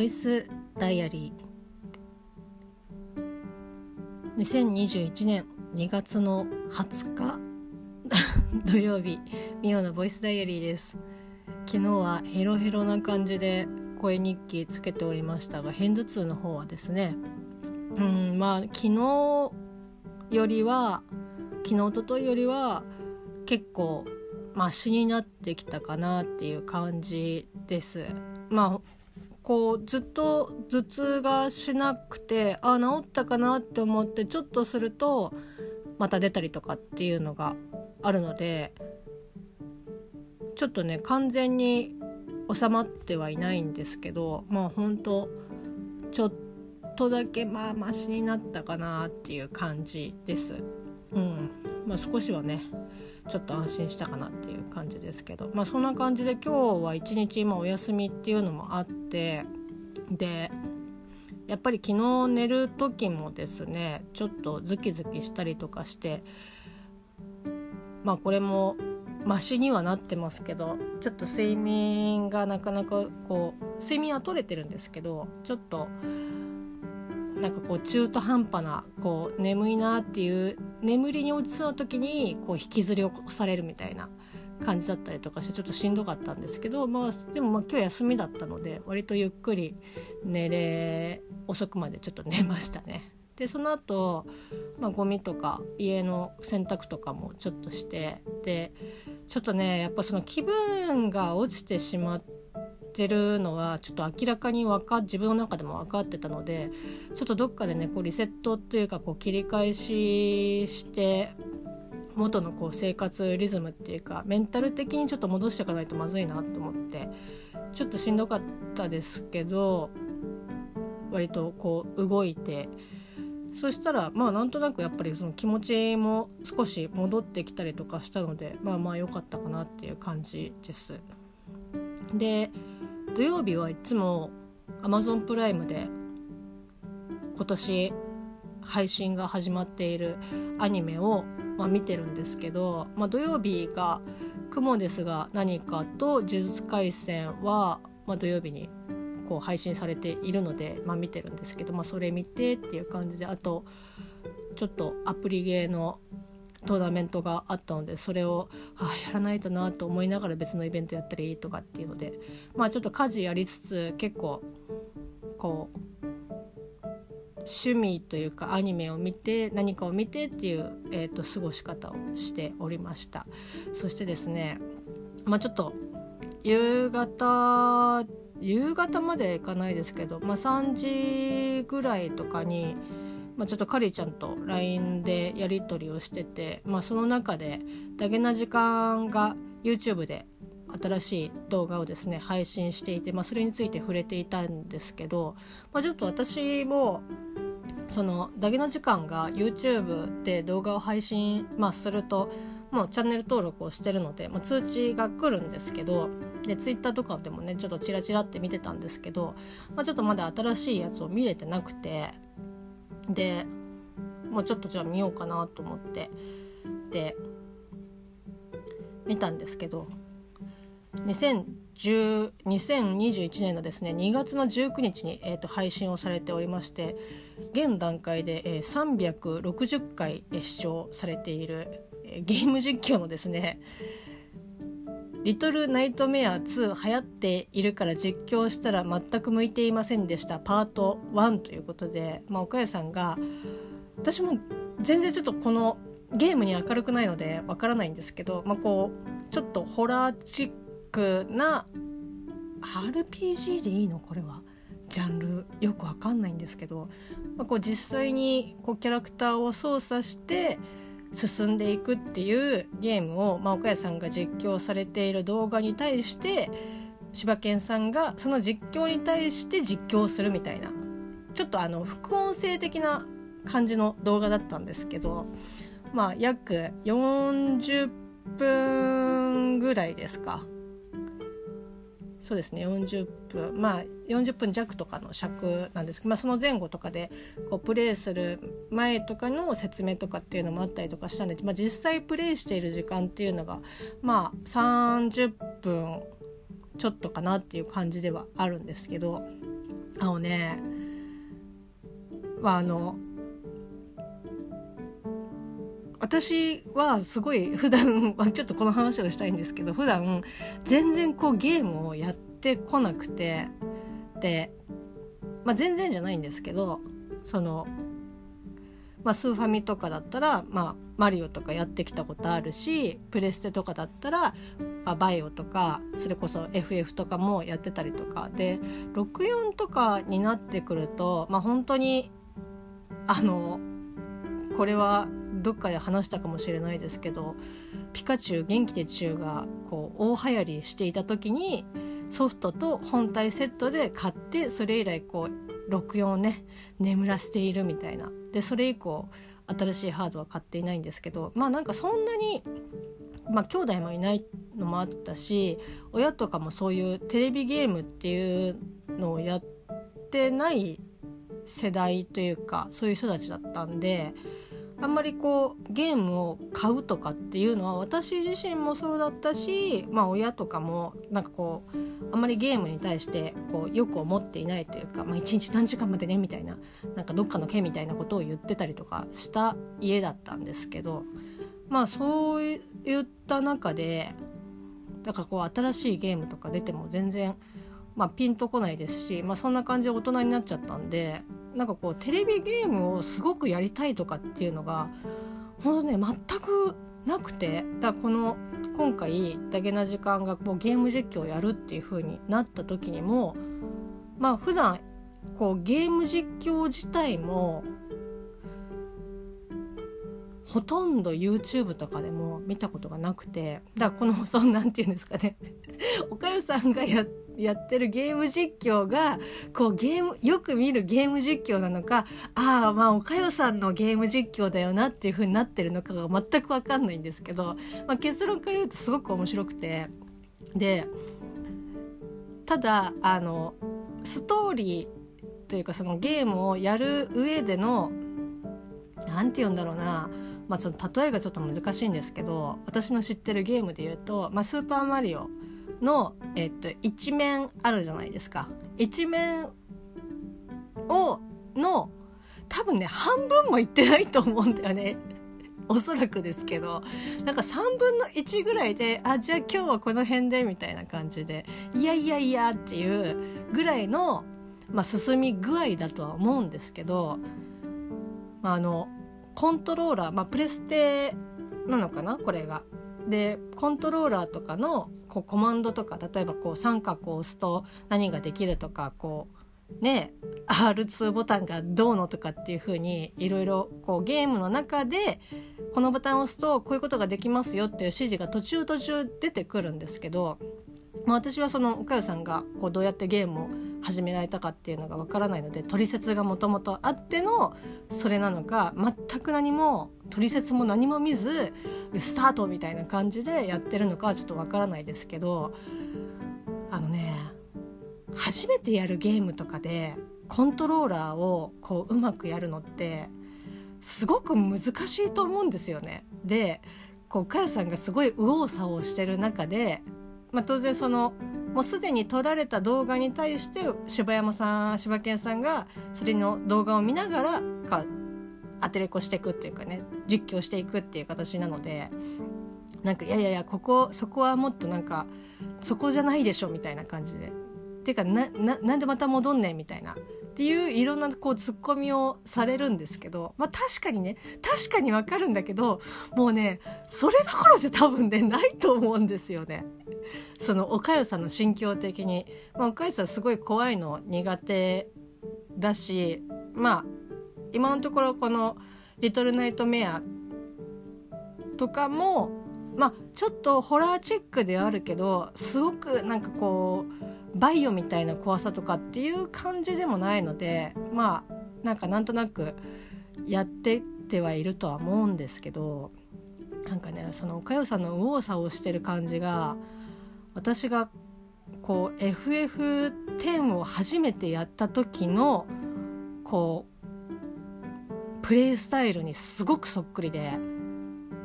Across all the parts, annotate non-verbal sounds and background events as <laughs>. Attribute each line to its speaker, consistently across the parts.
Speaker 1: ボイスダイアリー。2021年2月の20日。<laughs> 土曜日。ミオのボイスダイアリーです。昨日はヘロヘロな感じで声日記つけておりましたが片頭痛の方はですね。うんまあ昨日よりは昨日おとといよりは結構マシになってきたかなっていう感じです。まあこうずっと頭痛がしなくてあ治ったかなって思ってちょっとするとまた出たりとかっていうのがあるのでちょっとね完全に収まってはいないんですけどまあ本当ちょっとだけまあマシになったかなっていう感じです。うん。まあ、少しはねちょっと安心したかなっていう感じですけど。まあそんな感じで今日は一日今お休みっていうのもあってでやっぱり昨日寝る時もですねちょっとズキズキしたりとかしてまあこれもマシにはなってますけどちょっと睡眠がなかなかこう睡眠は取れてるんですけどちょっとなんかこう中途半端なこう眠いなっていう眠りに落ちそうな時にこう引きずり起こされるみたいな感じだったりとかしてちょっとしんどかったんですけど、まあ、でもまあ今日休みだったので割とゆっくり寝れ遅くまでちょっと寝ましたね。でその後、まあゴミとか家の洗濯とかもちょっとしてでちょっとねやっぱその気分が落ちてしまって。ってるのはちょっと明らかに分か自分の中でも分かってたのでちょっとどっかでねこうリセットというかこう切り返しして元のこう生活リズムっていうかメンタル的にちょっと戻していかないとまずいなと思ってちょっとしんどかったですけど割とこう動いてそしたらまあなんとなくやっぱりその気持ちも少し戻ってきたりとかしたのでまあまあ良かったかなっていう感じです。で土曜日はいつも Amazon プライムで今年配信が始まっているアニメを、まあ、見てるんですけど、まあ、土曜日が「雲ですが何か」と「呪術廻戦は」まあ、土曜日にこう配信されているので、まあ、見てるんですけど、まあ、それ見てっていう感じであとちょっとアプリゲーのトーナメントがあったのでそれを、あ、やらないとなと思いながら別のイベントやったりとかっていうのでまあちょっと家事やりつつ結構こう趣味というかアニメを見て何かを見てっていう、えーと、過ごし方をしておりました。そしてですねまあちょっと夕方夕方までいかないですけど、まあ、3時ぐらいとかにまあ、ちょっとカリちゃんと LINE でやり取りをしてて、まあ、その中でダゲな時間が YouTube で新しい動画をですね配信していて、まあ、それについて触れていたんですけど、まあ、ちょっと私もそのダゲな時間が YouTube で動画を配信、まあ、するともうチャンネル登録をしてるので、まあ、通知が来るんですけどで Twitter とかでもねちょっとチラチラって見てたんですけど、まあ、ちょっとまだ新しいやつを見れてなくてでもうちょっとじゃあ見ようかなと思ってで見たんですけど2010 2021年のですね2月の19日に、えーと、配信をされておりまして現段階で、えー、360回、えー、視聴されている、えー、ゲーム実況のですねリトルナイトメア2流行っているから実況したら全く向いていませんでした。パート1ということで、まあ、岡谷さんが私も全然ちょっとこのゲームに明るくないのでわからないんですけど、まあ、こうちょっとホラーチックな RPG でいいの？これは。ジャンルよくわかんないんですけど、まあ、こう実際にこうキャラクターを操作して進んでいくっていうゲームを、まあ、岡谷さんが実況されている動画に対して柴犬さんがその実況に対して実況するみたいなちょっとあの副音声的な感じの動画だったんですけどまあ約40分ぐらいですか。そうですね。40分まあ40分弱とかの尺なんですけど、まあ、その前後とかでこうプレイする前とかの説明とかっていうのもあったりとかしたんで、まあ、実際プレイしている時間っていうのがまあ30分ちょっとかなっていう感じではあるんですけどあのねまああの私はすごい普段ちょっとこの話をしたいんですけど普段全然こうゲームをやってこなくてで、まあ、全然じゃないんですけどその、まあ、スーファミとかだったら、まあ、マリオとかやってきたことあるしプレステとかだったら、まあ、バイオとかそれこそ FF とかもやってたりとか。で64とかになってくると、まあ、本当にあのこれはどっかで話したかもしれないですけどピカチュウ元気でチュウがこう大流行りしていた時にソフトと本体セットで買ってそれ以来こう64をね眠らせているみたいな。でそれ以降新しいハードは買っていないんですけどまあなんかそんなにまあ兄弟もいないのもあったし親とかもそういうテレビゲームっていうのをやってない世代というかそういう人たちだったんであんまりこうゲームを買うとかっていうのは私自身もそうだったし、まあ、親とかもなんかこうあんまりゲームに対してこうよく思っていないというか、まあ、1日何時間までねみたいななんかどっかの件みたいなことを言ってたりとかした家だったんですけどまあそういった中でだからこう新しいゲームとか出ても全然、まあ、ピンとこないですし、まあ、そんな感じで大人になっちゃったんでなんかこうテレビゲームをすごくやりたいとかっていうのがほんとね全くなくてだからこの今回だけな時間がこうゲーム実況をやるっていう風になった時にもまあ普段こうゲーム実況自体もほとんど YouTube とかでも見たことがなくてだからこのそんなんて言うんですかねおかゆさんがやっやってるゲーム実況がこうゲームよく見るゲーム実況なのかああまあおかゆさんのゲーム実況だよなっていう風になってるのかが全く分かんないんですけど、まあ、結論から言うとすごく面白くて。でただあのストーリーというかそのゲームをやる上での何て言うんだろうなまあ、その例えがちょっと難しいんですけど私の知ってるゲームで言うと「まあ、スーパーマリオの」えっと、一面あるじゃないですか。一面をの多分ね半分もいってないと思うんだよね。<laughs> おそらくですけどなんか3分の1ぐらいであじゃあ今日はこの辺でみたいな感じでいやいやいやっていうぐらいの、まあ、進み具合だとは思うんですけど、まあ、あのコントローラー、まあ、プレステなのかな？これが。でコントローラーとかのこうコマンドとか例えばこう三角を押すと何ができるとかこうね R2 ボタンがどうのとかっていう風にいろいろこうゲームの中でこのボタンを押すとこういうことができますよっていう指示が途中途中出てくるんですけどまあ、私はその岡代さんがこうどうやってゲームを始められたかっていうのがわからないので取説がもともとあってのそれなのか全く何も取説も何も見ずスタートみたいな感じでやってるのかはちょっとわからないですけどあのね初めてやるゲームとかでコントローラーをこううまくやるのってすごく難しいと思うんですよね。でこうかよさんがすごい右往左往してる中でまあ、当然そのもうすでに撮られた動画に対して柴山さん柴犬さんがそれの動画を見ながらかアテレコしていくっていうかね実況していくっていう形なのでなんかいやいやいやここそこはもっとなんかそこじゃないでしょみたいな感じで。っていうかなななんでまた戻んねんみたいなっていういろんなこうツッコミをされるんですけどまあ確かにね確かにわかるんだけどもうねそれどころじゃ多分ねないと思うんですよね。そのおかゆさんの心境的に、まあ、おかゆさんすごい怖いの苦手だしまあ今のところこの「リトルナイトメア」とかもまあちょっとホラーチックではあるけどすごくなんかこうバイオみたいな怖さとかっていう感じでもないのでまあなんかなんとなくやってってはいるとは思うんですけどなんかねそのおかよさんの右往左往してる感じが私がこう FF10 を初めてやった時のこうプレイスタイルにすごくそっくりで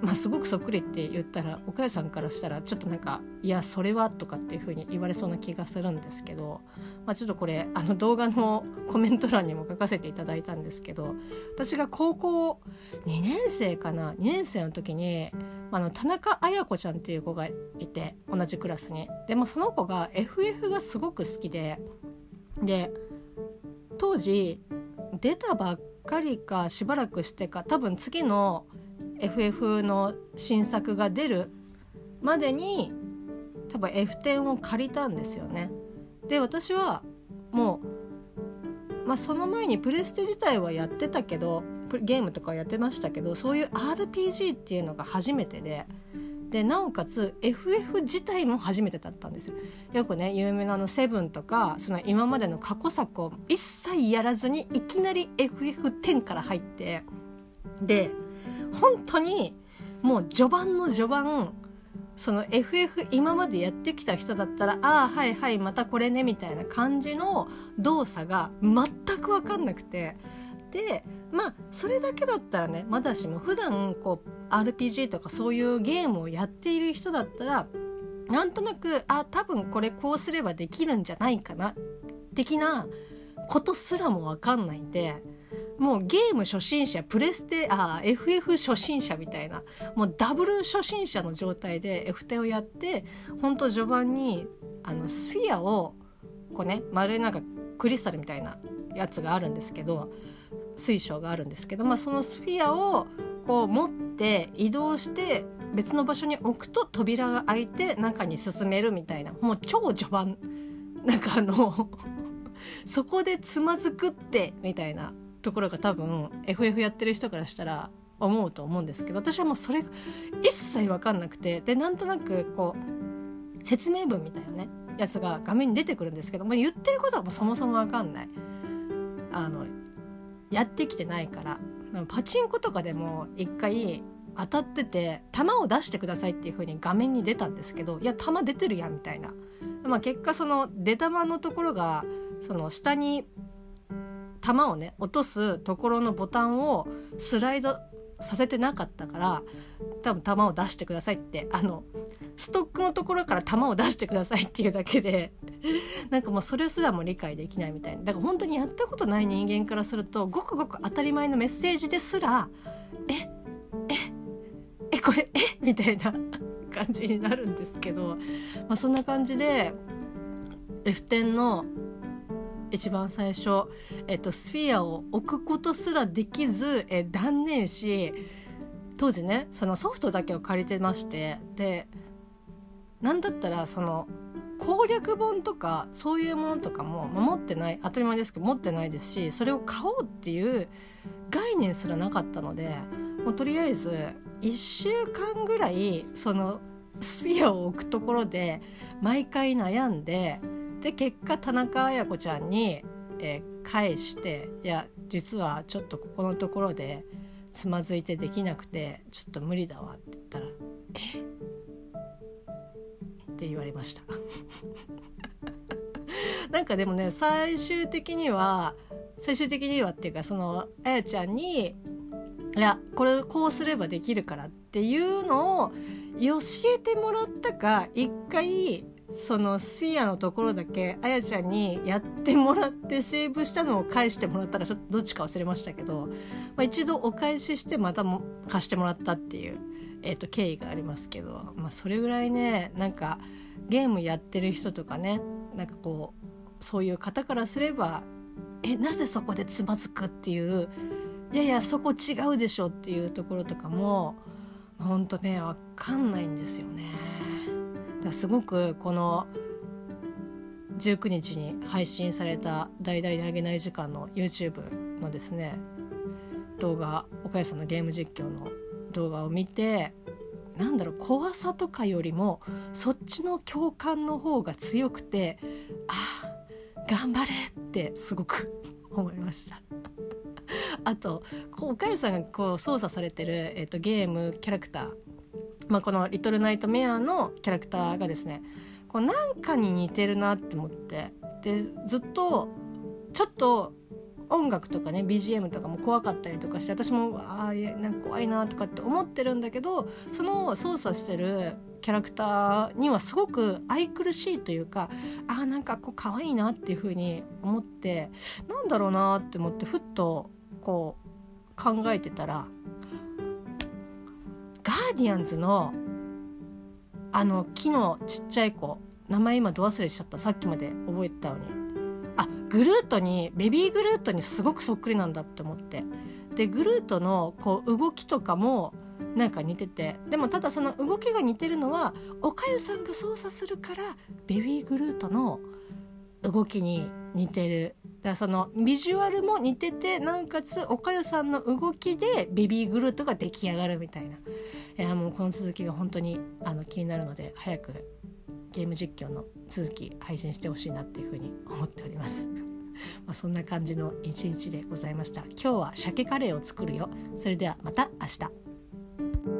Speaker 1: まあ、すごくそっくりって言ったら岡谷さんからしたらちょっとなんか「いやそれは」とかっていう風に言われそうな気がするんですけど、まあ、ちょっとこれあの動画のコメント欄にも書かせていただいたんですけど私が高校2年生かな2年生の時にあの田中綾子ちゃんっていう子がいて同じクラスに。でもその子が FF がすごく好きでで当時出たばっかりかしばらくしてか多分次の FF の新作が出るまでに多分 F10 を借りたんですよね。で私はもう、まあ、その前にプレステ自体はやってたけどゲームとかやってましたけどそういう RPG っていうのが初めてで。でなおかつ FF 自体も初めてだったんですよ。よくね有名なあの「セブンとかその今までの過去作を一切やらずにいきなり FF10 から入ってで本当にもう序盤の序盤その FF 今までやってきた人だったらああはいはいまたこれねみたいな感じの動作が全く分かんなくて。でまあそれだけだったらねまだしも普段こう RPG とかそういうゲームをやっている人だったらなんとなくあ多分これこうすればできるんじゃないかな的なことすらも分かんないんでもうゲーム初心者プレステあ FF 初心者みたいなもうダブル初心者の状態で F 手をやって本当序盤にあのスフィアをこうね丸いなんかクリスタルみたいなやつがあるんですけど水晶があるんですけど、まあ、そのスフィアをこう持って移動して別の場所に置くと扉が開いて中に進めるみたいなもう超序盤。なんかあの <laughs> そこでつまずくってみたいな。ところが多分 FF やってる人からしたら思うと思うんですけど私はもうそれ一切分かんなくてでなんとなくこう説明文みたいなねやつが画面に出てくるんですけども言ってることはもうそもそも分かんない。あのやってきてないからパチンコとかでも一回当たってて球を出してくださいっていう風に画面に出たんですけどいや球出てるやんみたいな、まあ、結果その出玉のところがその下に球をね落とすところのボタンをスライドさせてなかったから多分球を出してくださいってあのストックのところから球を出してくださいっていうだけで <laughs> なんかもうそれすらも理解できないみたいな。だから本当にやったことない人間からするとごくごく当たり前のメッセージですらえええこれえみたいな <laughs> 感じになるんですけど、まあ、そんな感じで F10 の一番最初、えっと、スフィアを置くことすらできず、え断念し当時ねそのソフトだけを借りてましてでなんだったらその攻略本とかそういうものとかも持ってない当たり前ですけど持ってないですしそれを買おうっていう概念すらなかったのでもうとりあえず1週間ぐらいそのスフィアを置くところで毎回悩んでで結果田中綾子ちゃんに、えー、返して「いや実はちょっとここのところでつまずいてできなくてちょっと無理だわ」って言ったら「え？って言われました。<laughs> なんかでもね最終的には最終的にはっていうかそのあやちゃんに「いやこれこうすればできるから」っていうのを教えてもらったか一回そのスフィアのところだけあやちゃんにやってもらってセーブしたのを返してもらったらちょっとどっちか忘れましたけど、まあ、一度お返ししてまたも貸してもらったっていう、えー、と経緯がありますけど、まあ、それぐらいねなんかゲームやってる人とかねなんかこうそういう方からすればえなぜそこでつまずくっていういやいやそこ違うでしょっていうところとかもほんとね分かんないんですよね。すごくこの19日に配信された「大々であげない時間」の YouTube のですね動画岡谷さんのゲーム実況の動画を見てなんだろう怖さとかよりもそっちの共感の方が強くてああ頑張れってすごく <laughs> 思いました。あと岡谷さんがこう操作されてる、えーとゲームキャラクターまあ、この「リトルナイトメア」のキャラクターがですねこうなんかに似てるなって思ってでずっとちょっと音楽とかね BGM とかも怖かったりとかして私もああなんか怖いなとかって思ってるんだけどその操作してるキャラクターにはすごく愛くるしいというかあなんかこう可愛いなっていう風に思ってなんだろうなって思ってふっとこう考えてたらガーディアンズのあの木のちっちゃい子名前今ど忘れしちゃった。さっきまで覚えてたのに。あグルートにベビーグルートにすごくそっくりなんだって思って。でグルートのこう動きとかもなんか似てて。でもただその動きが似てるのはおかゆさんが操作するからベビーグルートの動きに似てる。だからそのビジュアルも似ててなおかつおかゆさんの動きでベビーグルートが出来上がるみたいないやもうこの続きが本当にあの気になるので早くゲーム実況の続き配信してほしいなっていうふうに思っております。<laughs> まあそんな感じの一日でございました。今日は鮭カレーを作るよ。それではまた明日。